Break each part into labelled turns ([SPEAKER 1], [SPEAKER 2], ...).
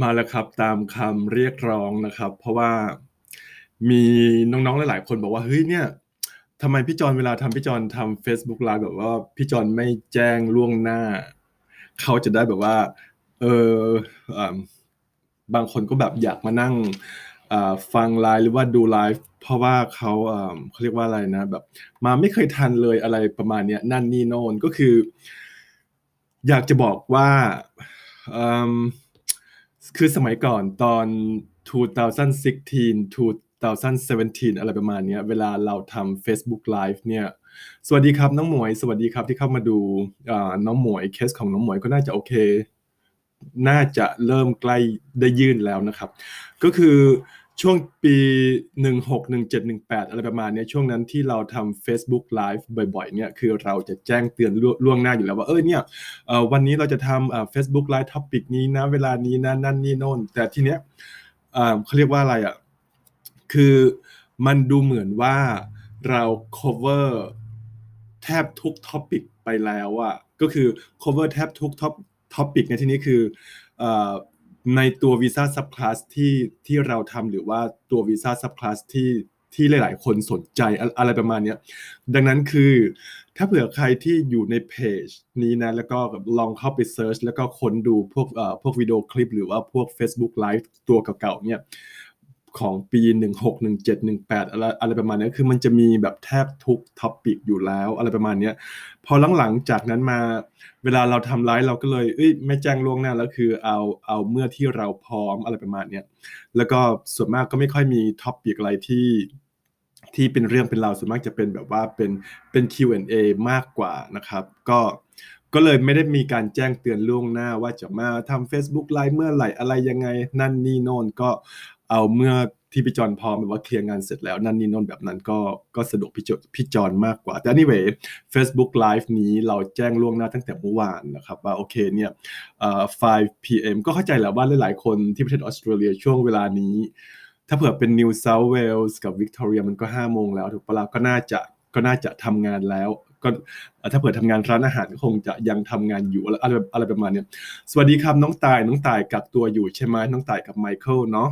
[SPEAKER 1] มาแล้วครับตามคำเรียกร้องนะครับ เพราะว่ามีน้องๆหลายๆคนบอกว่าเฮ้ยเนี่ยทำไมพี่จอนเวลาทำพี่จอนทำ Facebook Live แบบว่าพี่จอนไม่แจ้งล่วงหน้า เขาจะได้แบบว่า เออบางคนก็แบบอยากมานั่งฟังไลฟ์หรือว่าดูไลฟ์เพราะว่าเขาเขาเรียกว่าอะไรนะ แบบ มาไม่เคยทันเลยอะไรประมาณนี้นั่นนี่โน่นก็คือ อยากจะบอกว่าคือสมัยก่อนตอน 2016 2017 อะไรประมาณนี้เวลาเราทำ Facebook Live เนี่ยสวัสดีครับน้องหมวย สวัสดีครับที่เข้ามาดูน้องหมวยเคสของน้องหมวยก็น่าจะโอเค น่าจะเริ่มใกล้ได้ยื่นแล้วนะครับ ก็คือ ช่วงปี 16 17 18 อะไรประมาณนี้ช่วงนั้นที่เราทำ Facebook Live บ่อยๆเนี่ยคือเราจะแจ้งเตือนล่วงหน้าอยู่แล้วว่าเออเนี่ยวันนี้เราจะทำ Facebook Live topic นี้นะเวลานี้นะนั่นนี่โน่น แต่ทีเนี้ยเขาเรียกว่าอะไรอะคือมันดูเหมือนว่าเรา cover แทบทุก topic ไปแล้วอะก็คือ cover แทบทุก topic ในที่นี้คือ ในตัววีซ่า subclass ที่ที่เราทำหรือว่าตัววีซ่า subclass ที่ที่หลาย ๆ คนสนใจอะไรประมาณนี้ดังนั้นคือถ้าเผื่อใครที่อยู่ในเพจนี้นะ แล้วก็ลองเข้าไป search แล้วก็ค้นดูพวกเอ่อพวกวิดีโอคลิปหรือว่าพวก Facebook Live ตัวเก่าๆเนี่ย ของปี 16 17 18 อะไรอะไรประมาณนี้คือมันจะมีแบบแทบทุก topic อยู่แล้ว อะไรประมาณนี้พอหลังๆจากนั้นมาเวลาเราทำไลฟ์เราก็เลยเอ้ยไม่แจ้งล่วงหน้าแล้วคือเอาเอาเมื่อที่เราพร้อมอะไรประมาณนี้แล้วก็ส่วนมากก็ไม่ค่อยมี topic อะไรที่ที่เป็นเรื่องเป็นราวส่วนมากจะเป็นแบบว่าเป็นเป็น Q&A มากกว่านะครับ ก็ก็เลยไม่ได้มีการแจ้งเตือนล่วงหน้าว่าจะมาทำ Facebook ไลฟ์เมื่อไหร่อะไรยังไงนั่นนี่โน่นก็ เอาเมื่อที่พี่จอนพร้อมแบบว่าเคลียร์งานเสร็จแล้ว นั่นนี่โน่นแบบนั้นก็ก็สะดวกพี่จพี่จอนมากกว่า แต่ anyway Facebook Live นี้เราแจ้งล่วงหน้าตั้งแต่เมื่อวานนะครับ ว่าโอเคเนี่ย5 PM ก็เข้าใจแล้วว่าหลายๆคนที่ประเทศออสเตรเลียช่วงเวลานี้ ถ้าเผื่อเป็น New South Wales กับ Victoria มันก็ 5 โมงแล้ว ถูกปะล่ะก็น่าจะก็น่าจะทำงานแล้วก็ถ้าเผื่อทำงานร้านอาหารคงจะยังทำงานอยู่อะไรอะไรประมาณนี้สวัสดีครับน้องตายน้องตายกักตัวอยู่ใช่ไหมน้องตายกับไมเคิลเนาะ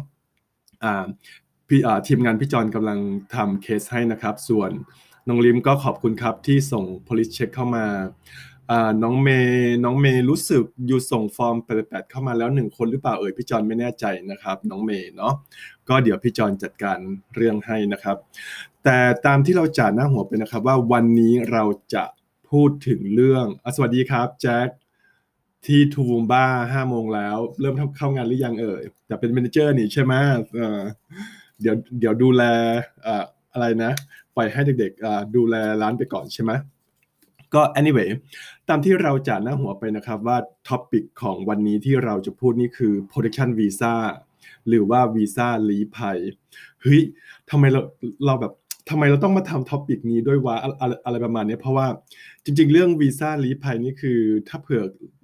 [SPEAKER 1] ทีมงานพี่จอนกำลังทำเคสให้นะครับ ส่วนน้องลิมก็ขอบคุณครับที่ส่ง police check เข้ามาน้องเมย์น้องเมย์รู้สึก you ส่งฟอร์มแปดเข้ามาแล้วหนึ่งคนหรือเปล่าเอ่ยพี่จอนไม่แน่ใจนะครับ น้องเมย์เนาะก็เดี๋ยวพี่จอนจัดการเรื่องให้นะครับ แต่ตามที่เราจ่าหน้าหัวไปนะครับว่าวันนี้เราจะพูดถึงเรื่องอสวัสดีครับแจ็ค ที่ทูวูมบ้าห้าโมงแล้ว เริ่มเข้างานหรือยังเอ่ยแต่เป็น manager นี่ใช่ไหมเดี๋ยวเดี๋ยวดูแลอะไรนะปล่อยให้เด็กๆดูแลร้านไปก่อนใช่ไหมก็ anyway ตามที่เราจ่าหน้าหัวไปนะครับว่า topic ของวันนี้ที่เราจะพูดนี่คือ protection visa หรือว่าวีซ่าลี้ภัยเฮ้ยทำไมเราเราแบบ ทำไมเราต้องมาทำ topic นี้ด้วยวะอะไรอะไรประมาณนี้เพราะว่าจริง ๆ เรื่องวีซ่าลี้ภัยนี่คือ ถ้าเผื่อ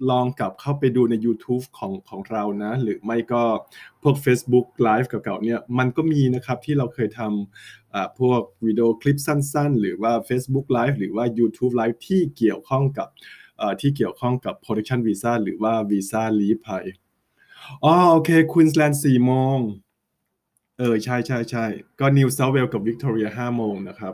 [SPEAKER 1] ลองกลับเข้าไปดูใน YouTube ของของเรานะ หรือไม่ก็พวก Facebook Live เก่าๆเนี่ยมันก็มีนะครับที่เราเคยทำพวกวิดีโอคลิปสั้น ๆ หรือว่า Facebook Live หรือว่า YouTube Live ที่เกี่ยวข้องกับที่เกี่ยวข้องกับ protection visa หรือว่าวีซ่าลี้ภัยอ๋อโอเคควีนส์แลนด์สี่โมง เออ ใช่ใช่ใช่ก็นิวเซาท์เวลส์กับวิกตอเรียห้าโมงนะครับ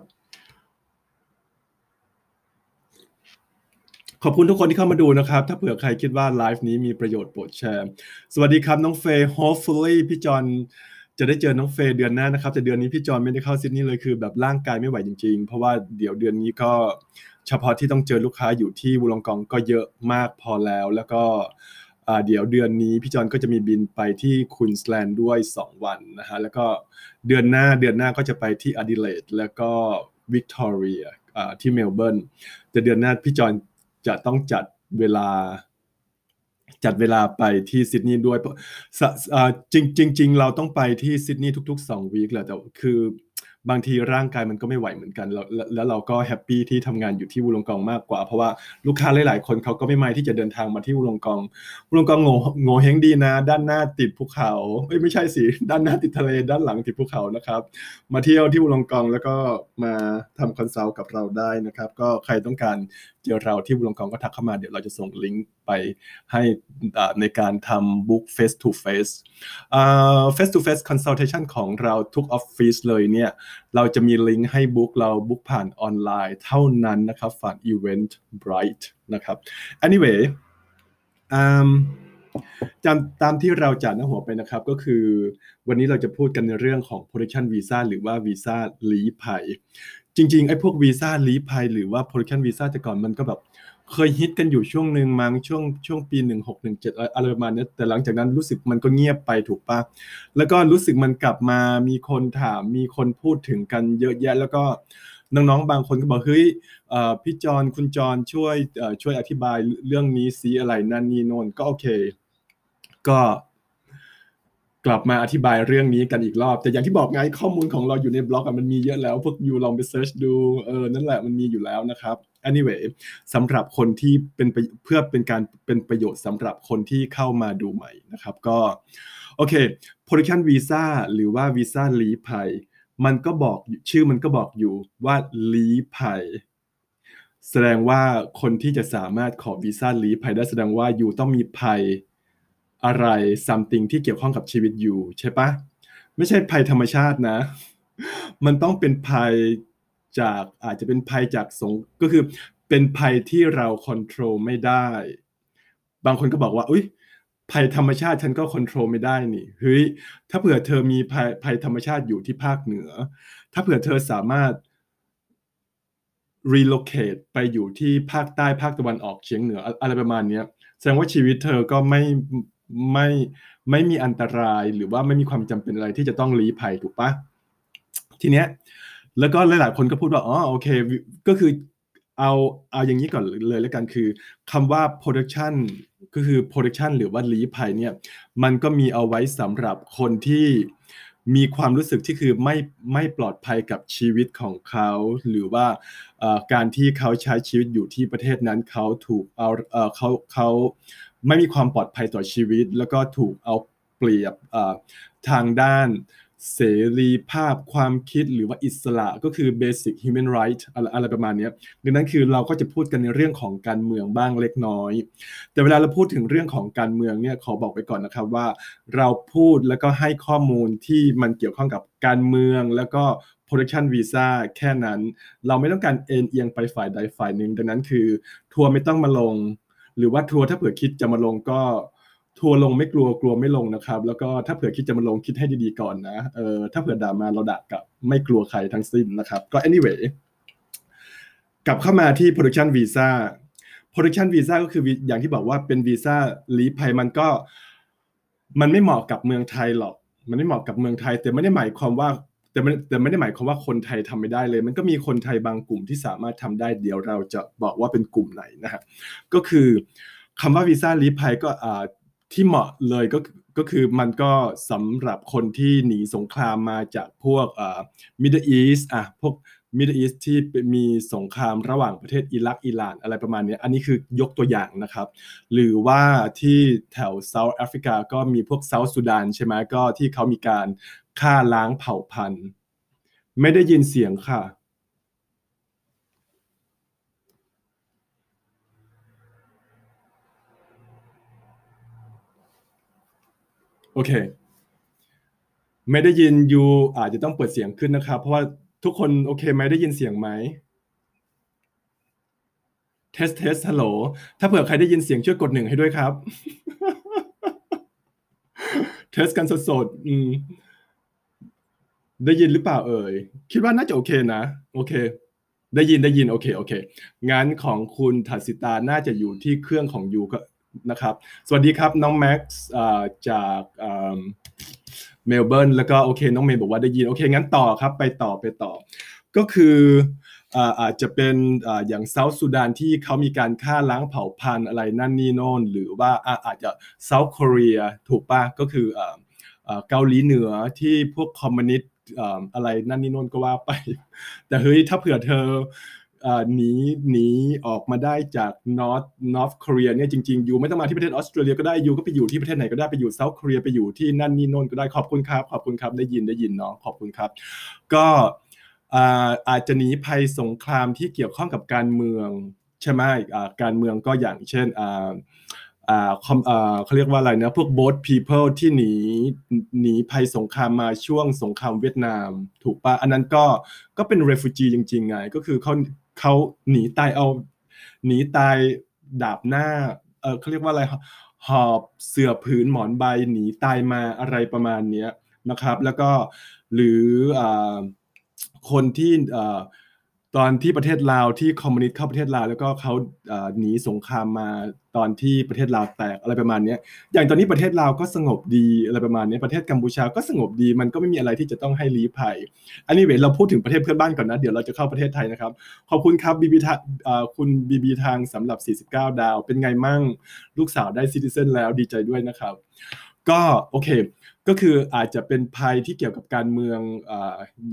[SPEAKER 1] ขอบคุณทุกคนที่เข้ามาดูนะครับ ถ้าเผื่อใครคิดว่าไลฟ์นี้มีประโยชน์โปรดแชร์สวัสดีครับน้องเฟย์ hopefully พี่จอนจะได้เจอน้องเฟย์เดือนหน้านะครับ แต่เดือนนี้พี่จอนไม่ได้เข้าซิดนีย์เลยคือแบบร่างกายไม่ไหวจริง ๆ เพราะว่าเดี๋ยวเดือนนี้ก็เฉพาะที่ต้องเจอลูกค้าอยู่ที่วูลองกองก็เยอะมากพอแล้วแล้วก็ เดี๋ยวเดือนนี้พี่จอนก็จะมีบินไปที่ควีนสแลนด์ด้วย 2 วันนะฮะแล้วก็เดือนหน้าเดือนหน้าก็จะไปที่อดิเลดแล้วก็วิกตอเรียที่เมลเบิร์นแต่เดือนหน้าพี่จอนจะต้องจัดเวลาจัดเวลาไปที่ซิดนีย์ด้วยจริงจริงเราต้องไปที่ซิดนีย์ทุกๆ2 week แหละแต่คือ บางทีร่างกายมันก็ไม่ไหวเหมือนกัน แล้วแล้วเราก็ happy ที่ทำงานอยู่ที่วูลงกองมากกว่า เพราะว่าลูกค้าหลาย ๆ คนเขาก็ไม่ไม่ที่จะเดินทางมาที่วูลงกองวูลงกองโหงวโหงวเฮ้งดีนะ ด้านหน้าติดภูเขาเอ้ยไม่ใช่สิด้านหน้าติดทะเลด้านหลังติดภูเขานะครับ มาเที่ยวที่วูลงกองแล้วก็มาทำ consult กับเราได้นะครับ ก็ใครต้องการเจอเราที่วูลงกองก็ทักเข้ามาเดี๋ยวเราจะส่งลิงก์ ไปให้ในการทำบุ๊ก face to face face to face consultation ของเราทุกออฟฟิศเลยเนี่ย เราจะมีลิงก์ให้บุ๊กเราบุ๊กผ่านออนไลน์เท่านั้นนะครับผ่าน Event Bright นะครับ anyway ตามตามที่เราจัดหน้าหัวไปนะครับก็คือวันนี้เราจะพูดกันในเรื่องของ protection visa หรือว่าวีซ่าลี้ภัย จริงๆ ไอ้พวกวีซ่าลี้ภัยหรือว่า protection visa แต่ก่อนมันก็แบบ เคยฮิตกันอยู่ช่วงหนึ่งมั้งช่วงช่วงปี1617อะไรประมาณนี้แต่หลังจากนั้นรู้สึกมันก็เงียบไปถูกปะแล้วก็รู้สึกมันกลับมามีคนถามมีคนพูดถึงกันเยอะแยะ แล้วก็น้องๆบางคนก็บอกเฮ้ยพี่จอนคุณจอนช่วยช่วยอธิบายเรื่องนี้ซีอะไรนั่นนี่โน่นก็โอเค ก็กลับมาอธิบายเรื่องนี้กันอีกรอบ แต่อย่างที่บอกไงข้อมูลของเราอยู่ในบล็อกมันมีเยอะแล้ว พวกยูลองไปเซิร์ชดูเออนั่นแหละมันมีอยู่แล้วนะครับ anyway สำหรับคนที่เป็นเพื่อเป็นการเป็นประโยชน์สำหรับคนที่เข้ามาดูใหม่นะครับก็โอเค protection visa หรือว่าวีซ่าลี้ภัยมันก็บอกชื่อมันก็บอกอยู่ว่าลี้ภัยแสดงว่าคนที่จะสามารถขอวีซ่าลี้ภัยได้แสดงว่าอยู่ต้องมีภัยอะไร something ที่เกี่ยวข้องกับชีวิตอยู่ใช่ปะไม่ใช่ภัยธรรมชาตินะ มันต้องเป็นภัย จากอาจจะเป็นภัยจากสงก็คือเป็นภัยที่เราควบคุมไม่ได้ บางคนก็บอกว่า อุ้ยภัยธรรมชาติฉันก็ควบคุมไม่ได้นี่เฮ้ยถ้าเผื่อเธอมีภัยภัยธรรมชาติอยู่ที่ภาคเหนือ ถ้าเผื่อเธอสามารถ relocate ไปอยู่ที่ภาคใต้ภาคตะวันออกเฉียงเหนืออะไรประมาณนี้แสดงว่าชีวิตเธอก็ไม่ไม่ไม่มีอันตรายหรือว่าไม่มีความจำเป็นอะไรที่จะต้องลี้ภัยถูกปะทีเนี้ย แล้วก็หลายๆ คนก็พูดว่าอ๋อโอเค ก็คือเอาเอาอย่างนี้ก่อนเลยแล้วกันคือคำว่า production ก็คือ production หรือว่าลีภัยเนี่ยมันก็มีเอาไว้สำหรับคนที่มีความรู้สึกที่คือไม่ไม่ปลอดภัยกับชีวิตของเขาหรือว่าการที่เขาใช้ชีวิตอยู่ที่ประเทศนั้นเขาถูกเอาเขาเขาไม่มีความปลอดภัยต่อชีวิต แล้วก็ถูกเอาเปรียบทางด้าน เสรีภาพความคิดหรือว่าอิสระก็คือ basic human right อะไรอะไรประมาณนี้ดังนั้นคือเราก็จะพูดกันในเรื่องของการเมืองบ้างเล็กน้อย แต่เวลาเราพูดถึงเรื่องของการเมืองเนี่ยขอบอกไปก่อนนะครับว่า เราพูดแล้วก็ให้ข้อมูลที่มันเกี่ยวข้องกับการเมืองแล้วก็ protection visa แค่นั้น เราไม่ต้องการเอ็นเอียงไปฝ่ายใดฝ่ายหนึ่งดังนั้นคือ ทัวร์ไม่ต้องมาลง หรือว่าทัวร์ถ้าเผื่อคิดจะมาลงก็ ทัวร์ลงไม่กลัวกลัวไม่ลงนะครับ แล้วก็ถ้าเผื่อคิดจะมาลงคิดให้ดีๆก่อนนะเออถ้าเผื่อด่ามาเราด่ากับไม่กลัวใครทั้งสิ้นนะครับ ก็ anyway กลับเข้ามาที่ production visa production visa ก็คืออย่างที่บอกว่าเป็นวีซ่าลีภัยมันก็ มันไม่เหมาะกับเมืองไทยหรอก มันไม่เหมาะกับเมืองไทย แต่ไม่ได้หมายความว่าแต่ไม่แต่ไม่ได้หมายความว่าคนไทยทำไม่ได้เลย มันก็มีคนไทยบางกลุ่มที่สามารถทำได้เดี๋ยวเราจะบอกว่าเป็นกลุ่มไหนนะฮะก็คือคำว่าวีซ่าลีภัยก็อ่า ที่เหมาะเลยก็ก็คือมันก็สำหรับคนที่หนีสงครามมาจากพวกอ่า Middle East อะพวก Middle East ที่มีสงครามระหว่างประเทศอิรักอิหร่านอะไรประมาณนี้อันนี้คือยกตัวอย่างนะครับ หรือว่าที่แถวเซาท์แอฟริกาก็มีพวกเซาท์สุดานใช่ไหมก็ที่เขามีการฆ่าล้างเผ่าพันธุ์ ไม่ได้ยินเสียงค่ะ โอเค ไม่ได้ยินยูอาจจะต้องเปิดเสียงขึ้นนะครับ เพราะว่าทุกคนโอเคไหมได้ยินเสียงไหมtest test ฮัลโหลถ้าเผื่อใครได้ยินเสียงช่วยกดหนึ่งให้ด้วยครับ test กันสดๆอืมได้ยินหรือเปล่าเอ่ย คิดว่าน่าจะโอเคนะ โอเค ได้ยินได้ยินโอเคโอเคงานของคุณทัศิตาน่าจะอยู่ที่เครื่องของ you ก็ นะครับ สวัสดีครับน้องแม็กซ์จากเมลเบิร์นแล้วก็โอเคน้องเมย์บอกว่าได้ยินโอเคงั้นต่อครับไปต่อไปต่อ ก็คืออาจจะเป็นอย่างเซาท์สุดานที่เขามีการฆ่าล้างเผ่าพันธุ์อะไรนั่นนี่โน่น หรือว่าอาจจะเซาท์เกาหลีถูกปะก็คือเกาหลีเหนือที่พวกคอมมิวนิสต์อะไรนั่นนี่น่นก็ว่าไป แต่เฮ้ยถ้าเผื่อเธอ หนีหนีออกมาได้จาก North North Korea เนี่ยจริงๆ อยู่ไม่ต้องมาที่ประเทศออสเตรเลียก็ได้อยู่ก็ไปอยู่ที่ประเทศไหนก็ได้ไปอยู่ South Korea ไปอยู่ที่นั่นนี่โน่นก็ได้ขอบคุณครับ ขอบคุณครับได้ยินได้ยินน้องขอบคุณครับ ก็อาจจะหนีภัยสงครามที่เกี่ยวข้องกับการเมืองใช่ไหมการเมืองก็อย่างเช่นเขาเรียกว่าอะไรนะ พวก boat people ที่หนีหนีภัยสงครามมาช่วงสงครามเวียดนาม ถูกปะอันนั้นก็ก็เป็น refugee จริงๆไง ก็คือเขา เขาหนีตายเอาหนีตายดาบหน้าเออเขาเรียกว่าอะไรหอบเสื่อผืนหมอนใบหนีตายมาอะไรประมาณนี้นะครับ แล้วก็หรืออคนที่ ตอนที่ประเทศลาวที่คอมมิวนิสต์เข้าประเทศลาวแล้วก็เขาหนีสงครามมาตอนที่ประเทศลาวแตกอะไรประมาณนี้อย่างตอนนี้ประเทศลาวก็สงบดีอะไรประมาณนี้ประเทศกัมพูชาก็สงบดีมันก็ไม่มีอะไรที่จะต้องให้ลี้ภัย อันนี้เวเราพูดถึงประเทศเพื่อนบ้านก่อนนะเดี๋ยวเราจะเข้าประเทศไทยนะครับขอบคุณครับบีบีทางคุณบีบีทางสำหรับ 49 ดาว เป็นไงมั่งลูกสาวได้ซิติเซนแล้วดีใจด้วยนะครับ ก็โอเค ก็คืออาจจะเป็นภัยที่เกี่ยวกับการเมือง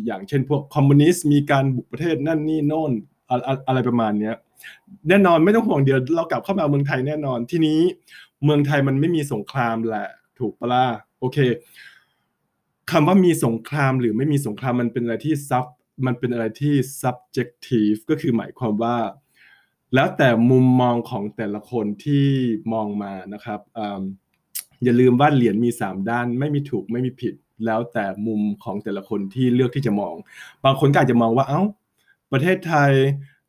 [SPEAKER 1] อย่างเช่นพวกคอมมิวนิสต์มีการบุกประเทศนั่นนี่โน่นอะไรประมาณนี้แน่นอนไม่ต้องห่วงเดี๋ยวเรากลับเข้ามาเมืองไทยแน่นอนที่นี้เมืองไทยมันไม่มีสงครามแหละถูกปะล่ะโอเคคำว่ามีสงครามหรือไม่มีสงครามมันเป็นอะไรที่ซับมันเป็นอะไรที่ subjective ก็คือหมายความว่า แล้วแต่มุมมองของแต่ละคนที่มองมานะครับ อย่าลืมว่าเหรียญมี 3 ด้านไม่มีถูกไม่มีผิด แล้วแต่มุมของแต่ละคนที่เลือกที่จะมอง บางคนก็อาจจะมองว่าเอา้า ประเทศไทย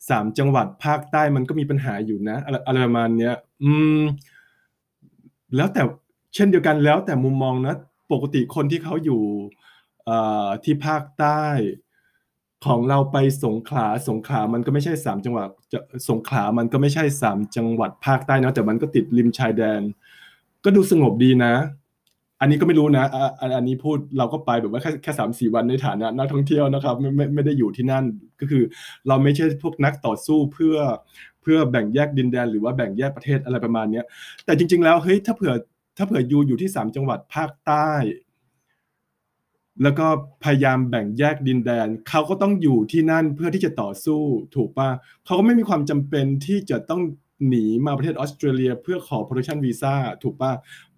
[SPEAKER 1] สามจังหวัดภาคใต้มันก็มีปัญหาอยู่นะอะไรประมาณเนี้ยอืม แล้วแต่เช่นเดียวกันแล้วแต่มุมมองนะ ปกติคนที่เขาอยู่ที่ภาคใต้ของเราไปสงขลาสงขลามันก็ไม่ใช่สามจังหวัดสงขลามันก็ไม่ใช่สามจังหวัดภาคใต้นะแต่มันก็ติดริมชายแดน ก็ดูสงบดีนะ อันนี้ก็ไม่รู้นะอันนี้พูดเราก็ไปแบบว่าแค่แค่สามสี่วันในฐานะนักท่องเที่ยวนะครับไม่ไม่ไม่ได้อยู่ที่นั่นก็คือ เราไม่ใช่พวกนักต่อสู้เพื่อเพื่อแบ่งแยกดินแดน หรือว่าแบ่งแยกประเทศอะไรประมาณนี้แต่จริง ๆ แล้วเฮ้ยถ้าเผื่อถ้าเผื่ออยู่อยู่ที่สามจังหวัดภาคใต้แล้วก็พยายามแบ่งแยกดินแดน เขาก็ต้องอยู่ที่นั่นเพื่อที่จะต่อสู้ถูกปะเขาก็ไม่มีความจำเป็นที่จะต้อง หนีมาประเทศออสเตรเลีย เพื่อขอ protection visa ถูกปะ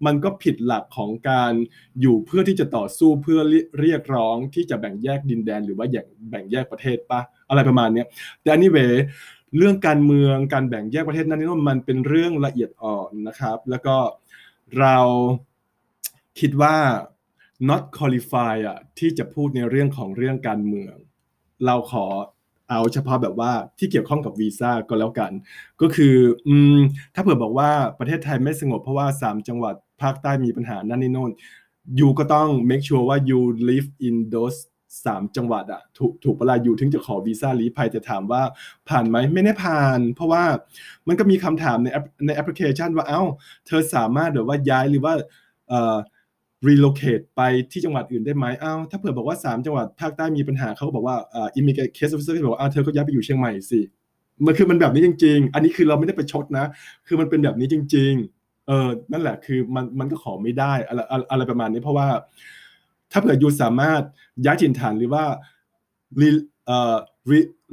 [SPEAKER 1] มันก็ผิดหลักของการอยู่เพื่อที่จะต่อสู้เพื่อเรียกร้องที่จะแบ่งแยกดินแดน หรือว่าแบ่งแยกประเทศปะอะไรประมาณนี้แต่อันนี้เวเรื่องการเมืองการแบ่งแยกประเทศนั้นนี่มันเป็นเรื่องละเอียดอ่อนนะครับ แล้วก็เราคิดว่า not qualify อะที่จะพูดในเรื่องของเรื่องการเมือง เราขอ เอาเฉพาะแบบว่าที่เกี่ยวข้องกับวีซ่าก็แล้วกัน ก็คืออืมถ้าเผื่อบอกว่าประเทศไทยไม่สงบเพราะว่า 3 จังหวัดภาคใต้มีปัญหานั่นนี่โน่นยูก็ต้อง make sure ว่า you live in those สามจังหวัดอะถูกถูกเวลาอยู่ถึงจะขอวีซ่าลีภัยจะถามว่าผ่านไหมไม่ได้ผ่าน เพราะว่ามันก็มีคำถามในในแอปพลิเคชันว่าเอ้า เธอสามารถหรือว่าย้ายหรือว่าเอ่อ relocate ไปที่จังหวัดอื่นได้ไหมอ้าวถ้าเผื่อบอกว่า 3 จังหวัดภาคใต้มีปัญหาเขาบอกว่าอ่า immigration case officer บอกว่าอ้าวเธอก็ย้ายไปอยู่เชียงใหม่สิมันคือมันแบบนี้จริง ๆ อันนี้คือเราไม่ได้ไปชดนะ คือมันเป็นแบบนี้จริง ๆ เออนั่นแหละคือมันมันก็ขอไม่ได้อะไรอะไรประมาณนี้เพราะว่า ถ้าเผื่อยูสามารถย้ายถิ่นฐานหรือว่า เอ่อ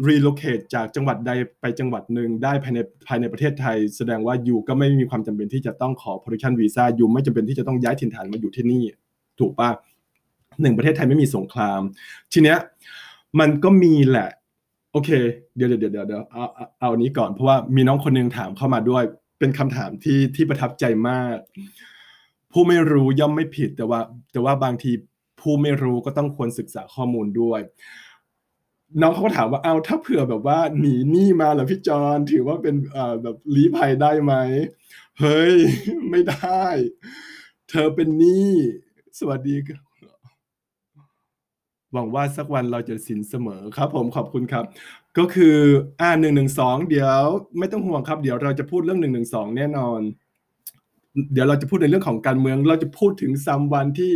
[SPEAKER 1] relocate จากจังหวัดใดไปจังหวัดหนึ่งได้ภายในภายในประเทศไทย แสดงว่ายูก็ไม่มีความจำเป็นที่จะต้องขอ protection visa ยูไม่จำเป็นที่จะต้องย้ายถิ่นฐานมาอยู่ที่นี่ ถูกปะหนึ่งประเทศไทยไม่มีสงคราม ทีเนี้ยมันก็มีแหละ โอเค เดี๋ยวเดี๋ยวเดี๋ยวเดี๋ยวเอาเอานี้ก่อนเพราะว่ามีน้องคนนึงถามเข้ามาด้วย เป็นคำถามที่ที่ประทับใจมาก ผู้ไม่รู้ย่อมไม่ผิดแต่ว่า แต่ว่าบางทีผู้ไม่รู้ก็ต้องควรศึกษาข้อมูลด้วย น้องเขาก็ถามว่าเอาถ้าเผื่อแบบว่าหนีหนี้มาเหรอพี่จอนถือว่าเป็นอ่อแบบลี้ภัยได้ไหมเฮ้ย ไม่ได้ เธอเป็นหนี้สวัสดีหวังว่าสักวันเราจะสินเสมอครับ ผมขอบคุณครับ ก็คืออ่าหนึ่งหนึ่งสองเดี๋ยว ไม่ต้องห่วงครับ เดี๋ยวเราจะพูดเรื่องหนึ่งหนึ่งสองแน่นอน เดี๋ยวเราจะพูดในเรื่องของการเมือง เราจะพูดถึง someone ที่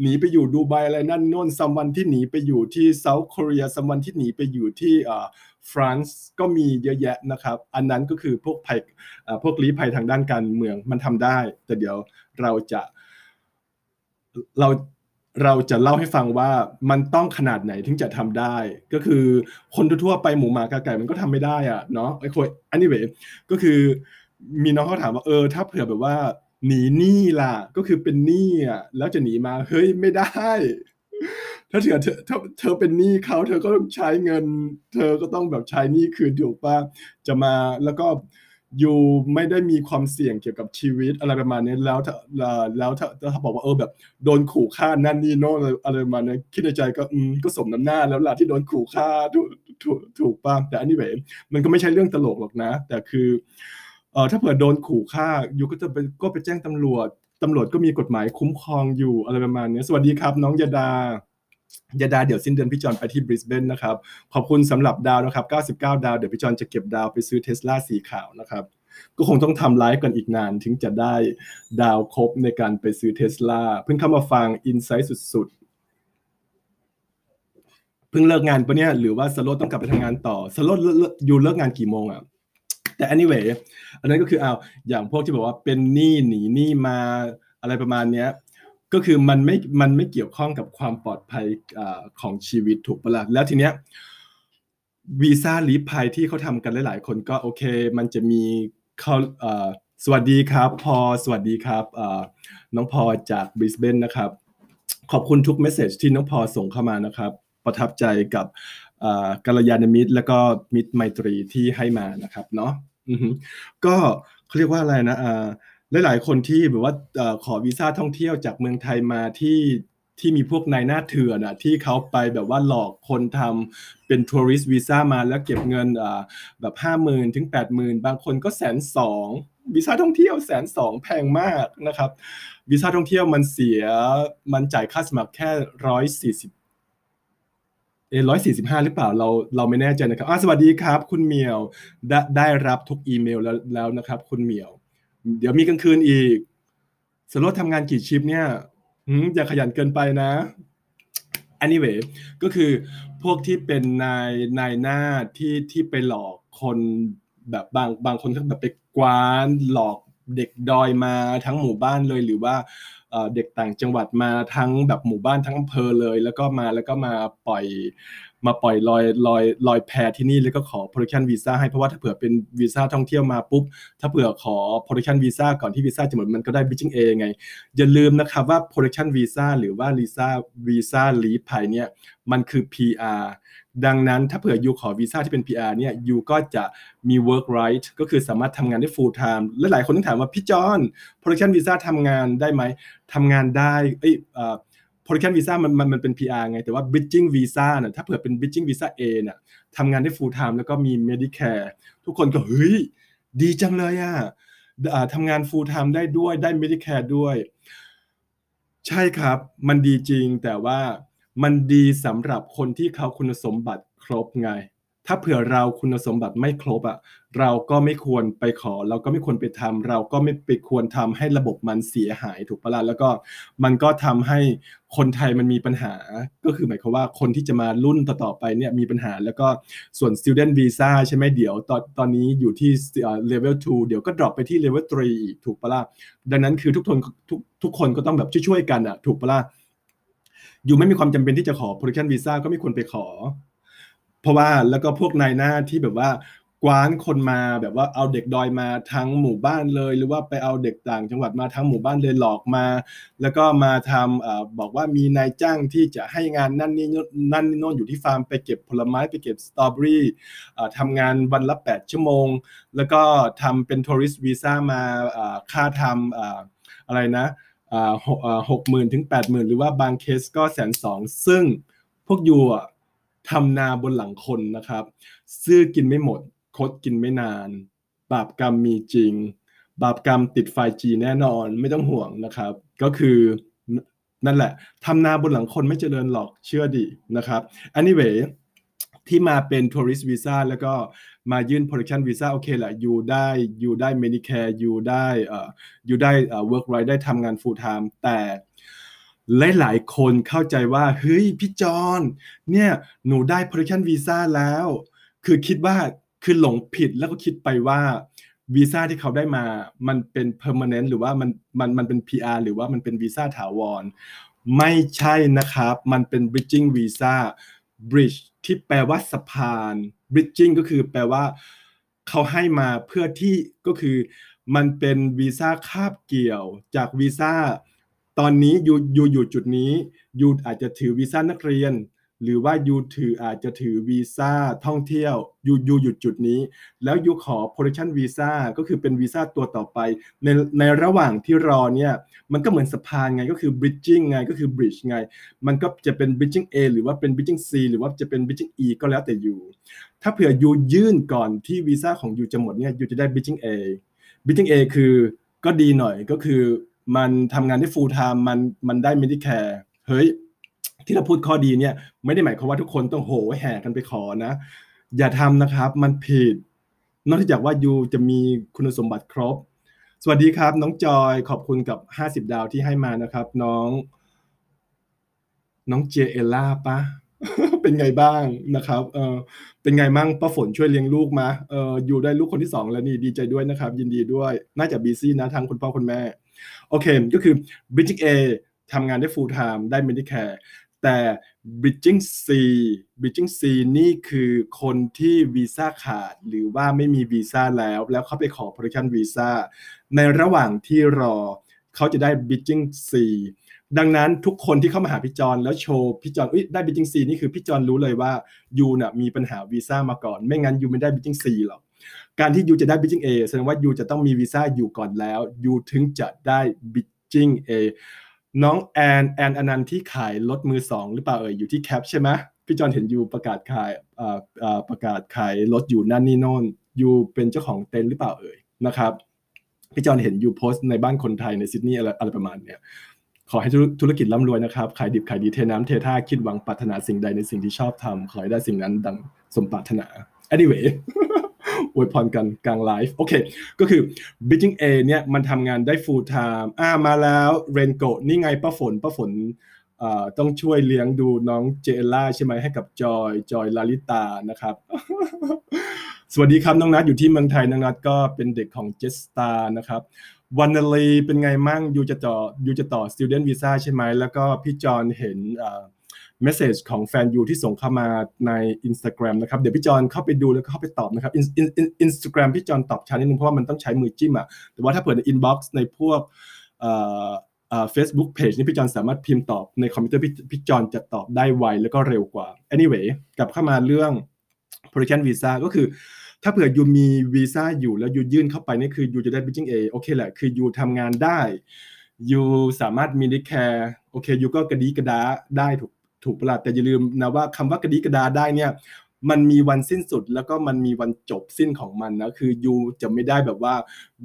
[SPEAKER 1] หนีไปอยู่ดูไบอะไรนั่นโน่น someone ที่หนีไปอยู่ที่ South เกาหลี someone ที่หนีไปอยู่ที่อ่าฟรานซ์ก็มีเยอะแยะนะครับ อันนั้นก็คือพวกภัยพวกลี้ภัยทางด้านการเมืองมันทำได้ แต่เดี๋ยวเราจะเราเราจะเล่าให้ฟังว่ามันต้องขนาดไหนถึงจะทำได้ ก็คือคนทั่วไปหมูหมากาไก่มันก็ทำไม่ได้อะเนาะไอ้คนอันนี้เวก็คือ มีน้องเขาถามว่าเออ ถ้าเผื่อแบบว่า หนีหนี้ล่ะ ก็คือเป็นหนี้อะแล้วจะหนีมาเฮ้ยไม่ได้ ถ้าเธอเธอเธอเธอเป็นหนี้เขาเธอก็ต้องใช้เงิน เธอก็ต้องแบบใช้หนี้คืนถูกป่ะจะมาแล้วก็อยู่ไม่ได้มีความเสี่ยงเกี่ยวกับชีวิตอะไรประมาณนี้แล้วถ้าแล้วถ้าถ้าบอกว่าเออแบบ โดนขู่ฆ่านั่นนี่โน่นอะไรประมาณนี้คิดในใจก็อืมก็สมน้ำหน้าแล้วล่ะที่โดนขู่ฆ่าถูกถูกถูกป่ะแต่อันนี้เวมันก็ไม่ใช่เรื่องตลกหรอกนะ แต่คือ เออถ้าเผื่อโดนขู่ฆ่าอยู่ก็จะไปก็ไปแจ้งตำรวจตำรวจก็มีกฎหมายคุ้มครองอยู่อะไรประมาณนี้สวัสดีครับ น้องยาดายาดาเดี๋ยวสิ้นเดือนพี่จอนไปที่บริสเบนนะครับ ขอบคุณสำหรับดาวนะครับ 99 ดาว เดี๋ยวพี่จอนจะเก็บดาวไปซื้อเทสลาสีขาวนะครับ ก็คงต้องทำไลฟ์กันอีกนาน ถึงจะได้ดาวครบในการไปซื้อเทสลาเพิ่งเข้ามาฟังอินไซต์สุดๆ เพิ่งเลิกงานปะเนี่ยหรือว่าสโลต้องกลับไปทำงานต่อสโลอยู่เลิกงานกี่โมงอะ แต่ anyway อันนั้นก็คือเอาอย่างพวกที่บอกว่าเป็นหนี้หนีหนี้มาอะไรประมาณเนี้ยก็คือมันไม่มันไม่เกี่ยวข้องกับความปลอดภัยอของชีวิตถูกปะละ่ะแล้วทีเนี้ยวีซ่าลีภัยที่เขาทำกันหลาย ๆ คนก็โอเค มันจะมีเขาสวัสดีครับ พอสวัสดีครับน้องพอจากบริสเบนนะครับ ขอบคุณทุกเมสเซจที่น้องพอส่งเข้ามานะครับ ประทับใจกับ กัลยาณมิตร แล้วก็มิตรไมตรีที่ให้มานะครับเนาะก็เขาเรียกว่าอะไรนะหลายๆคนที่แบบว่าขอวีซ่าท่องเที่ยวจากเมืองไทยมาที่ที่มีพวกนายหน้าเถื่อนอะที่เขาไปแบบว่าหลอกคนทำเป็นทัวริสต์วีซ่ามาแล้วเก็บเงินแบบห้าหมื่นถึงแปดหมื่นบางคนก็แสนสองวีซ่าท่องเที่ยวแสนสองแพงมากนะครับวีซ่าท่องเที่ยวมันเสียมันจ่ายค่าสมัครแค่ร้อยสี่สิบ เอร้อยสี่สิบห้าหรือเปล่าเราเราไม่แน่ใจนะครับอาสวัสดีครับ คุณเมียวได้ได้รับทุกอีเมลแล้วแล้วนะครับ คุณเมียว เดี๋ยวมีกลางคืนอีกสโลทำงานกี่ชิปเนี่ยอย่าขยันเกินไปนะ anyway ก็คือพวกที่เป็นนายนายหน้าที่ที่ไปหลอกคนแบบบางบางคนก็แบบไปกวานหลอก เด็กดอยมาทั้งหมู่บ้านเลยหรือว่าเด็กต่างจังหวัดมาทั้งแบบหมู่บ้านทั้งอำเภอเลย แล้วก็มาแล้วก็มาปล่อยมาปล่อยลอยลอยลอยแพที่นี่แล้วก็ขอ production visa ให้เพราะว่าถ้าเผื่อเป็นวีซ่าท่องเที่ยวมาปุ๊บ ถ้าเผื่อขอ production visa ก่อนที่วีซ่าจะหมดมันก็ได้ bridging A ไง อย่าลืมนะครับว่า production visa หรือว่า visa visa leave ภายเนี่ยมันคือ PR ดังนั้นถ้าเผื่อยูขอวีซ่าที่เป็น PR เนี่ยยูก็จะมี work right ก็คือสามารถทำงานได้ full time และหลายคนต้องถามว่าพี่จอน production visa ทำงานได้ไหมทำงานได้เอ้ย production visa มันมันมันเป็น PR ไง แต่ว่า bridging visa น่ะถ้าเผื่อเป็น bridging visa A น่ะทำงานได้ full time แล้วก็มี Medicare ทุกคนก็เฮ้ยดีจังเลยอะทำงาน full time ได้ด้วยได้ Medicare ด้วย ใช่ครับ มันดีจริงแต่ว่า มันดีสำหรับคนที่เขาคุณสมบัติครบไง ถ้าเผื่อเราคุณสมบัติไม่ครบอะ่ะเราก็ไม่ควรไปขอ เราก็ไม่ควรไปทำเราก็ไม่ไปควรทำให้ระบบมันเสียหายถูกปะละ่ะแล้วก็มันก็ทำให้คนไทยมันมีปัญหา ก็คือหมายความว่าคนที่จะมารุ่นต่อๆไปเนี่ยมีปัญหา แล้วก็ส่วน student visa ใช่ไหมเดี๋ยวตอนตอนนี้อยู่ที่ level 2 เดี๋ยวก็ drop ไปที่ level 3 อีกถูกปะละ่ะดังนั้นคือทุกคนทุกทุกคนก็ต้องแบบช่วยๆกันอะ่ะถูกปะละ่ะ อยู่ไม่มีความจำเป็นที่จะขอ production visa ก็ไม่ควรไปขอ เพราะว่าแล้วก็พวกนายหน้าที่แบบว่ากว้านคนมาแบบว่าเอาเด็กดอยมาทั้งหมู่บ้านเลย หรือว่าไปเอาเด็กต่างจังหวัดมาทั้งหมู่บ้านเลยหลอกมา แล้วก็มาทำอบอกว่ามีนายจ้างที่จะให้งานนั่นนี่นั่นนี่โน่นอยู่ที่ฟาร์มไปเก็บผลไม้ไปเก็บสตรอเบอรี่ทำงานวันละ 8 ชั่วโมง แล้วก็ทำเป็นทัวริสต์วีซ่ามาค่าทำอะไรนะ หกหมื่นถึงแปดหมื่นหรือว่าบางเคสก็แสนสองซึ่งพวกยูอะทำนาบนหลังคนนะครับ ซื้อกินไม่หมด คดกินไม่นาน บาปกรรมมีจริง บาปกรรมติดไฟจีแน่นอนไม่ต้องห่วงนะครับ ก็คือนั่นแหละทำนาบนหลังคนไม่เจริญหรอกเชื่อดีนะครับ anyway ที่มาเป็น tourist visa แล้วก็ มายื่น production visa โอเคแหละอยู่ได้อยู่ได้ Medicare อยู่ได้เอ่ออยู่ได้เอ่อ work right ได้ทำงาน full time แต่หลายๆคนเข้าใจว่า เฮ้ย พี่จอนเนี่ยหนูได้ production visa แล้ว คือคิดว่าคือหลงผิดแล้วก็คิดไปว่าวีซ่าที่เขาได้มา มันเป็น permanent หรือว่ามันมันมันเป็น PR หรือว่ามันเป็นวีซ่าถาวร ไม่ใช่นะครับ มันเป็น bridging visa bridge ที่แปลว่าสะพาน bridging ก็คือแปลว่าเขาให้มาเพื่อที่ก็คือมันเป็นวีซ่าคาบเกี่ยวจากวีซ่าตอนนี้อยูยูอยู่จุดนี้ยูอาจจะถือวีซ่านักเรียน หรือว่ายูถืออาจจะถือวีซ่าท่องเที่ยวยูยูหยุดจุดนี้ แล้วยูขอ protection visa ก็คือเป็นวีซ่าตัวต่อไป ในในระหว่างที่รอเนี่ย มันก็เหมือนสะพานไงก็คือ bridging ไงก็คือ bridge ไง มันก็จะเป็น bridging A หรือว่าเป็น bridging C หรือว่าจะเป็น bridging E ก็แล้วแต่ยูถ้าเผื่อยูยื่นก่อนที่วีซ่าของยูจะหมดเนี่ยยูจะได้ bridging A bridging A คือก็ดีหน่อยก็คือมันทำงานได้ full time มันมันได้ Medicare เฮ้ย ที่เราพูดข้อดีเนี่ย ไม่ได้หมายความว่าทุกคนต้องโหแห่กันไปขอนะ อย่าทำนะครับ มันผิด นอกจากว่ายูจะมีคุณสมบัติครบ สวัสดีครับ น้องจอยขอบคุณกับ 50 ดาวที่ให้มานะครับ น้อง น้องเจเอล่าปะเป็นไงบ้างนะครับ เออเป็นไงมั่งป้าฝนช่วยเลี้ยงลูกมาเอออยู่ได้ลูกคนที่สองแล้วนี่ดีใจด้วยนะครับ ยินดีด้วย น่าจะบีซี่นะทั้งคุณพ่อคุณแม่ โอเค ก็คือ bridging A ทำงานได้ full time ได้ Medicare แต่ bridging C bridging C นี่คือคนที่วีซ่าขาดหรือว่าไม่มีวีซ่าแล้ว แล้วเขาไปขอ protection visa ในระหว่างที่รอ เขาจะได้ bridging C ดังนั้นทุกคนที่เข้ามาหาพี่จอนแล้วโชว์พี่จอนได้ bridging C นี่คือพี่จอนรู้เลยว่ายูน่ะมีปัญหาวีซ่ามาก่อน ไม่งั้นยูไม่ได้ bridging C หรอกการที่ยูจะได้ bridging A แสดงว่ายูจะต้องมีวีซ่าอยู่ก่อนแล้วยูถึงจะได้ bridging A น้องแอนแอนอนันต์ที่ขายรถมือสองหรือเปล่าเอ่ยอยู่ที่แคปใช่ไหมพี่จอนเห็น you ประกาศขายประกาศขายรถอยู่นั่นนี่โน่น you เป็นเจ้าของเต็นท์หรือเปล่าเอ่ยนะครับพี่จอนเห็น you โพสต์ในบ้านคนไทยในซิดนีย์อะไรอะไรประมาณเนี้ยขอให้ธุรกิจร่ำรวยนะครับ ขายดิบขายดีเทน้ำเทท่าคิดหวังปรารถนาสิ่งใดในสิ่งที่ชอบธรรมขอให้ได้สิ่งนั้นดังสมปรารถนา anyway อวยพรกันกลางไลฟ์โอเค ก็คือ Bridging A เนี่ยมันทำงานได้ full time อ่ามาแล้วเรนโกนี่ไงป้าฝนป้าฝนต้องช่วยเลี้ยงดูน้องเจล่าใช่ไหมให้กับจอยจอยลาลิตานะครับ สวัสดีครับน้องนัทอยู่ที่เมืองไทยน้องนัทก็เป็นเด็กของเจสตานะครับวันนลีเป็นไงมั่งยูจะต่อยูจะต่อ student visa ใช่ไหมแล้วก็พี่จอนเห็น เมสเซจของแฟนยูที่ส่งเข้ามาใน Instagram นะครับ เดี๋ยวพี่จอนเข้าไปดูแล้วก็เข้าไปตอบนะครับอินสตาแกรมพี่จอนตอบช้านิดนึงเพราะว่ามันต้องใช้มือจิ้มอะแต่ว่าถ้าเปิดใน inbox ในพวก Facebook page นี่พี่จอนสามารถพิมพ์ตอบในคอมพิวเตอร์พี่จอนจะตอบได้ไวแล้วก็เร็วกว่า anyway กลับเข้ามาเรื่อง protection visa ก็คือ ถ้าเผื่อ you มีวีซ่าอยู่แล้ว you ยื่นเข้าไปนี่คือ you จะได้ bridging A โอเคแหละ คือ you ทำงานได้ you สามารถมี Medicare โอเค you ก็กระดี๊กระด๊าได้ถูก ถูกประหลาดแต่อย่าลืมนะว่าคำว่ากระดีกระดาได้เนี่ยมันมีวันสิ้นสุดแล้วก็มันมีวันจบสิ้นของมันนะคือยูจะไม่ได้แบบว่า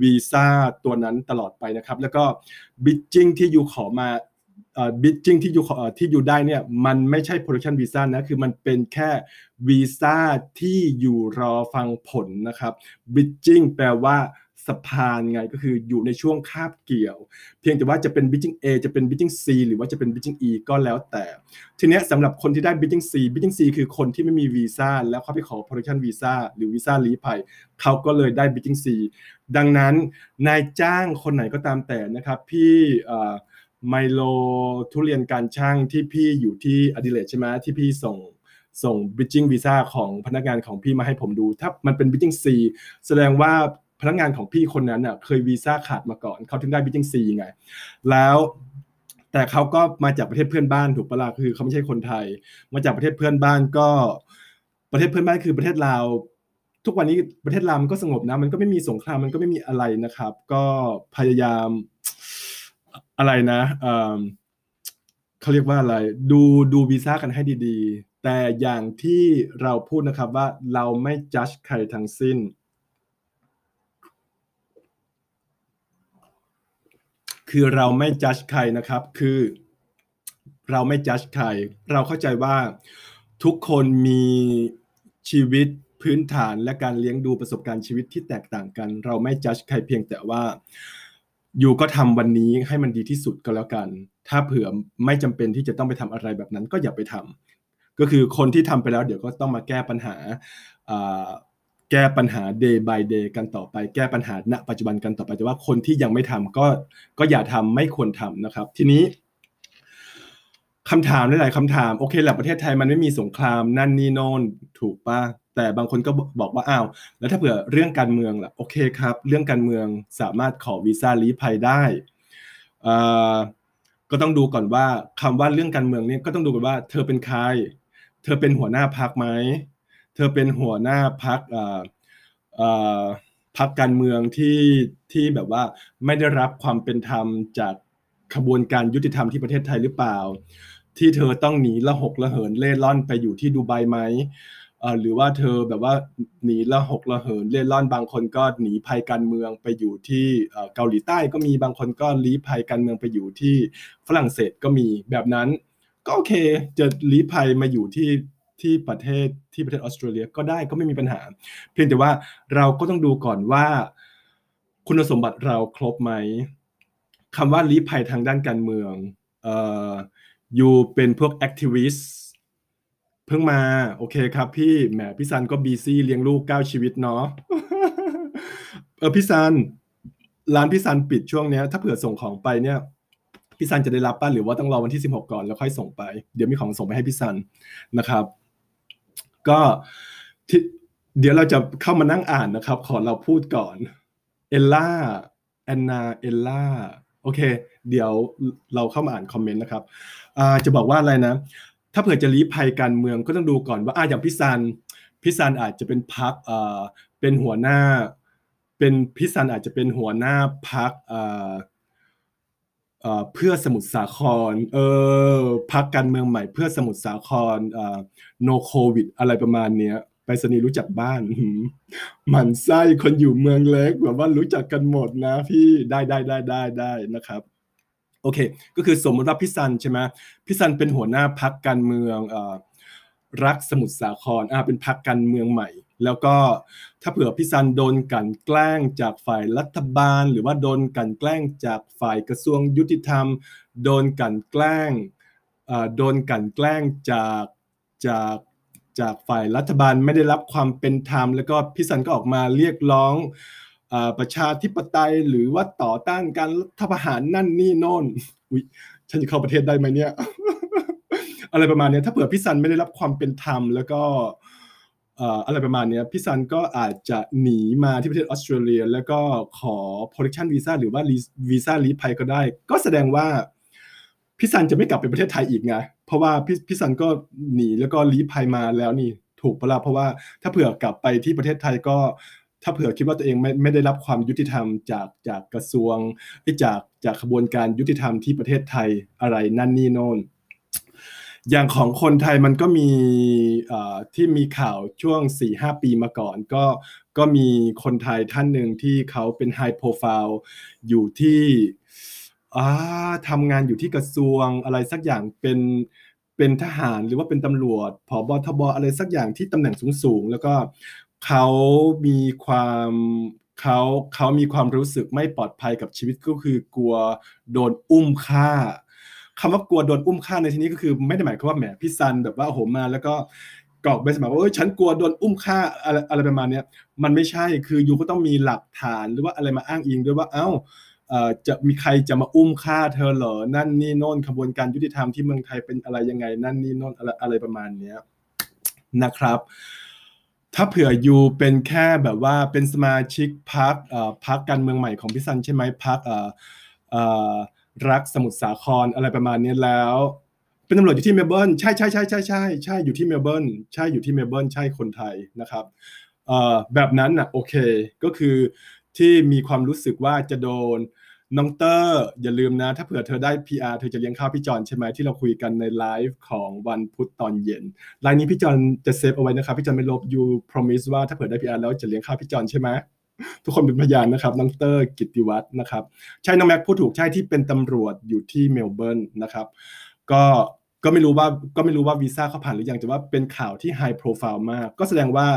[SPEAKER 1] วีซ่าตัวนั้นตลอดไปนะครับ แล้วก็บิ d จิ้งที่ยูขอมาบิดจิ้งที่ยูที่ยูได้เนี่ยมันไม่ใช่ production visa นะคือมันเป็นแค่วีซ่าที่อยู่รอฟังผลนะครับบิดจิ้งแปลว่า สะพานไงก็คืออยู่ในช่วงคาบเกี่ยว เพียงแต่ว่าจะเป็น b i d g i n g A จะเป็น b i d g i n g C หรือว่าจะเป็น b i d g i n g E ก็แล้วแต่ ทีนี้สำหรับคนที่ได้ b i d g i n g C b i d g i n g C คือคนที่ไม่มีวีซ่าแล้วเขาไปขอ protection visa หรือวีซ่าลี้ภัยเขาก็เลยได้ b i d g i n g C ดังนั้นนายจ้างคนไหนก็ตามแต่นะครับพี่ไมโลทุเรียนการช่างที่พี่อยู่ที่อดิเลตใช่ไหมที่พี่ส่งส่ง bridging visa ของพนักงานของพี่มาให้ผมดู ถ้ามันเป็น bridging C แสดงว่า พนักงานของพี่คนนั้นน่ะเคยวีซ่าขาดมาก่อนเขาถึงได้บิจิงซีไง แล้วแต่เขาก็มาจากประเทศเพื่อนบ้านถูกปะล่ะคือเขาไม่ใช่คนไทย มาจากประเทศเพื่อนบ้านก็ประเทศเพื่อนบ้านคือประเทศลาวทุกวันนี้ประเทศลาวมันก็สงบนะ มันก็ไม่มีสงครามมันก็ไม่มีอะไรนะครับ ก็พยายามอะไรนะเขาเรียกว่าอะไร ดูดูวีซ่ากันให้ดีๆ แต่อย่างที่เราพูดนะครับว่าเราไม่จัดใครทั้งสิ้น คือเราไม่จัดใครนะครับ คือ เราไม่จัดใคร เราเข้าใจว่าทุกคนมีชีวิตพื้นฐานและการเลี้ยงดูประสบการณ์ชีวิตที่แตกต่างกัน เราไม่จัดใครเพียงแต่ว่าอยู่ก็ทำวันนี้ให้มันดีที่สุดก็แล้วกัน ถ้าเผื่อไม่จำเป็นที่จะต้องไปทำอะไรแบบนั้นก็อย่าไปทำก็คือคนที่ทำไปแล้วเดี๋ยวก็ต้องมาแก้ปัญหา แก้ปัญหา day by day กันต่อไป แก้ปัญหาณปัจจุบันกันต่อไปแต่ว่าคนที่ยังไม่ทำก็ก็อย่าทำไม่ควรทำนะครับ ทีนี้คำถามหลายๆคำถามโอเคแหละประเทศไทยมันไม่มีสงครามนั่นนี่โน่นถูกป่ะแต่บางคนก็บอกว่าอ้าวแล้วถ้าเผื่อเรื่องการเมืองล่ะโอเคครับ เรื่องการเมืองสามารถขอวีซ่าลี้ภัยได้ก็ต้องดูก่อนว่าคำว่าเรื่องการเมืองนี่ก็ต้องดูกันว่า เธอเป็นใคร เธอเป็นหัวหน้าพักไหม เธอเป็นหัวหน้าพักพักการเมืองที่ที่แบบว่าไม่ได้รับความเป็นธรรมจากขบวนการยุติธรรมที่ประเทศไทยหรือเปล่า ที่เธอต้องหนีละหกละเหินเล่ร่อนไปอยู่ที่ดูไบไหมหรือว่าเธอแบบว่าหนีระหกระเหินเร่ร่อนบางคนก็หนีภัยการเมืองไปอยู่ที่เกาหลีใต้ก็มีบางคนก็ลี้ภัยการเมืองไปอยู่ที่ฝรั่งเศสก็มีแบบนั้น ก็โอเคจะลี้ภัยมาอยู่ที่ ที่ประเทศที่ประเทศออสเตรเลียก็ได้ก็ไม่มีปัญหา เพียงแต่ว่าเราก็ต้องดูก่อนว่า คุณสมบัติเราครบไหมคำว่าลี้ภัยทางด้านการเมืองเอ่อ you เป็นพวก activistเพิ่งมาโอเคครับพี่แหมพี่ซันก็บีซี่เลี้ยงลูกเก้าชีวิตเนาะเออพี่ซันร้านพี่ซันปิดช่วงเนี้ย ถ้าเผื่อส่งของไปเนี่ยพี่ซันจะได้รับป้ะหรือว่าต้องรอวันที่สิบหกก่อนแล้วค่อยส่งไป เดี๋ยวมีของส่งไปให้พี่ซันนะครับ ก็เดี๋ยวเราจะเข้ามานั่งอ่านนะครับ ขอเราพูดก่อน เอลล่าแอนนาเอลล่าโอเค เดี๋ยวเราเข้ามาอ่านคอมเมนต์นะครับจะบอกว่าอะไรนะ ถ้าเผื่อจะลี้ภัยการเมืองก็ต้องดูก่อนว่าอ่าอย่างพิซันพิซันอาจจะเป็นพักเป็นหัวหน้า เป็นพิซันอาจจะเป็นหัวหน้าพัก เพื่อสมุทรสาคร เออพักการเมืองใหม่เพื่อสมุทรสาครโนโควิด อะไรประมาณเนี้ยไปสนีรู้จักบ้านหมันไส้คนอยู่เมืองเล็กแบบว่ารู้จักกันหมดนะพี่ได้ได้ได้ได้ได้นะครับโอเค ก็คือสมมติว่าพี่ซันใช่ไหมพี่ซันเป็นหัวหน้าพักการเมืองรักสมุทรสาครอ่าเป็นพักการเมืองใหม่ แล้วก็ถ้าเผื่อพี่ซันโดนกันแกล้งจากฝ่ายรัฐบาล หรือว่าโดนกันแกล้งจากฝ่ายกระทรวงยุติธรรม โดนกันแกล้งโดนกันแกล้งจากจากจากฝ่ายรัฐบาลไม่ได้รับความเป็นธรรม แล้วก็พิสันก็ออกมาเรียกร้องประชาธิปไตยหรือว่าต่อต้านการรัฐประหารนั่นนี่โน่นอุ้ยฉันจะเข้าประเทศได้ไหมเนี่ย อะไรประมาณนี้ถ้าเผื่อพิสันไม่ได้รับความเป็นธรรม แล้วก็ อะไรประมาณนี้พิสันก็อาจจะหนีมาที่ประเทศออสเตรเลีย แล้วก็ขอ protection visa หรือว่าวีซ่าลีภัยก็ได้ ก็แสดงว่าพี่ซันจะไม่กลับไปประเทศไทยอีกไงเพราะว่าพี่พี่ซันก็หนีแล้วก็ลีภัยมาแล้วนี่ถูกปะล่ะเพราะว่าถ้าเผื่อกลับไปที่ประเทศไทยก็ ถ้าเผื่อคิดว่าตัวเองไม่ไม่ได้รับความยุติธรรมจากจากกระทรวงจากจากขบวนการยุติธรรมที่ประเทศไทยอะไรนั่นนี่โน่น อย่างของคนไทยมันก็มีที่มีข่าวช่วง 4-5 ปีมาก่อน ก็ก็มีคนไทยท่านหนึ่งที่เขาเป็นไฮโปรไฟล์อยู่ที่ทำงานอยู่ที่กระทรวงอะไรสักอย่างเป็นเป็นทหารหรือว่าเป็นตำรวจผบทบอะไรสักอย่างที่ตำแหน่งสูงๆ แล้วก็เขามีความเขาเขามีความรู้สึกไม่ปลอดภัยกับชีวิตก็คือกลัวโดนอุ้มฆ่า คำว่ากลัวโดนอุ้มฆ่าในที่นี้ก็คือไม่ได้หมายความว่าแหมพี่ซันแบบว่าโหมาแล้วก็กรอกใบสมัครว่าเออฉันกลัวโดนอุ้มฆ่าอะไรอะไรประมาณนี้มันไม่ใช่คือยูก็ต้องมีหลักฐานหรือว่าอะไรมาอ้างอิงด้วยว่าเอ้าจะมีใครจะมาอุ้มฆ่าเธอเหรอ นั่นนี่โน่นขบวนการยุติธรรมที่เมืองไทยเป็นอะไรยังไง นั่นนี่โน่นอะไรอะไรประมาณเนี้ยนะครับ ถ้าเผื่อ you เป็นแค่แบบว่าเป็นสมาชิกพรรคพรรคการเมืองใหม่ของพี่ซันใช่ไหมพรรครั รักสมุทรสาครอะไรประมาณนี้แล้ว เป็นตำรวจอยู่ที่เมลเบิร์นใช่ใช่ใช่ใช่ใช่ใช่อยู่ที่เมลเบิร์นใช่อยู่ที่เมลเบิร์นใช่คนไทยนะครับแบบนั้นอะโอเคก็คือที่มีความรู้สึกว่าจะโดนน้องเตอร์อย่าลืมนะ ถ้าเผื่อเธอได้ PR เธอจะเลี้ยงข้าวพี่จอนใช่ไหมที่เราคุยกันในไลฟ์ของวันพุธตอนเย็นไลฟ์นี้พี่จอนจะ save เอาไว้นะครับพี่จอนไม่ลบยู promise ว่าถ้าเผื่อได้ PR แล้วจะเลี้ยงข้าวพี่จอนใช่ไหม ทุกคนเป็นพยานนะครับน้องเตอร์กิติวัฒน์นะครับใช่น้องแม็กพูดถูกใช่ที่เป็นตำรวจอยู่ที่เมลเบิร์นนะครับ ก็ก็ไม่รู้ว่าก็ไม่รู้ว่าวีซ่าเขาผ่านหรือยังแต่ว่าเป็นข่าวที่ high profile มาก ก็แสดงว่า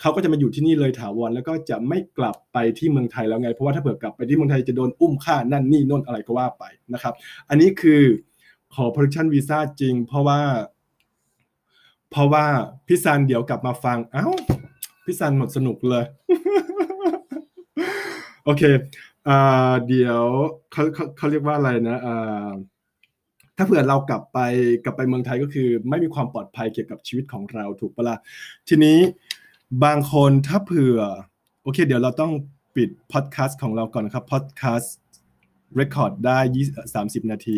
[SPEAKER 1] เขาก็จะมาอยู่ที่นี่เลยถาวรแล้วก็จะไม่กลับไปที่เมืองไทยแล้วไง เพราะว่าถ้าเผื่อกลับไปที่เมืองไทยจะโดนอุ้มฆ่านั่นนี่น่นอะไรก็ว่าไปนะครับ อันนี้คือขอ protection visa จริง เพราะว่า เพราะว่าพี่ซันเดี๋ยวกลับมาฟัง เอ้าพี่ซันหมดสนุกเลย โอเคอ่าเดี๋ยวเขาเขาเขาเรียกว่าอะไรนะอ่าถ้าเผื่อเรากลับไปกลับไปเมืองไทยก็คือ ไม่มีความปลอดภัยเกี่ยวกับชีวิตของเราถูกปะละ่ะทีนี้บางคนถ้าเผื่อ โอเค เดี๋ยวเราต้องปิดพอดแคสต์ของเราก่อนนะครับพอดแคสต์ record ได้ 20 30 นาที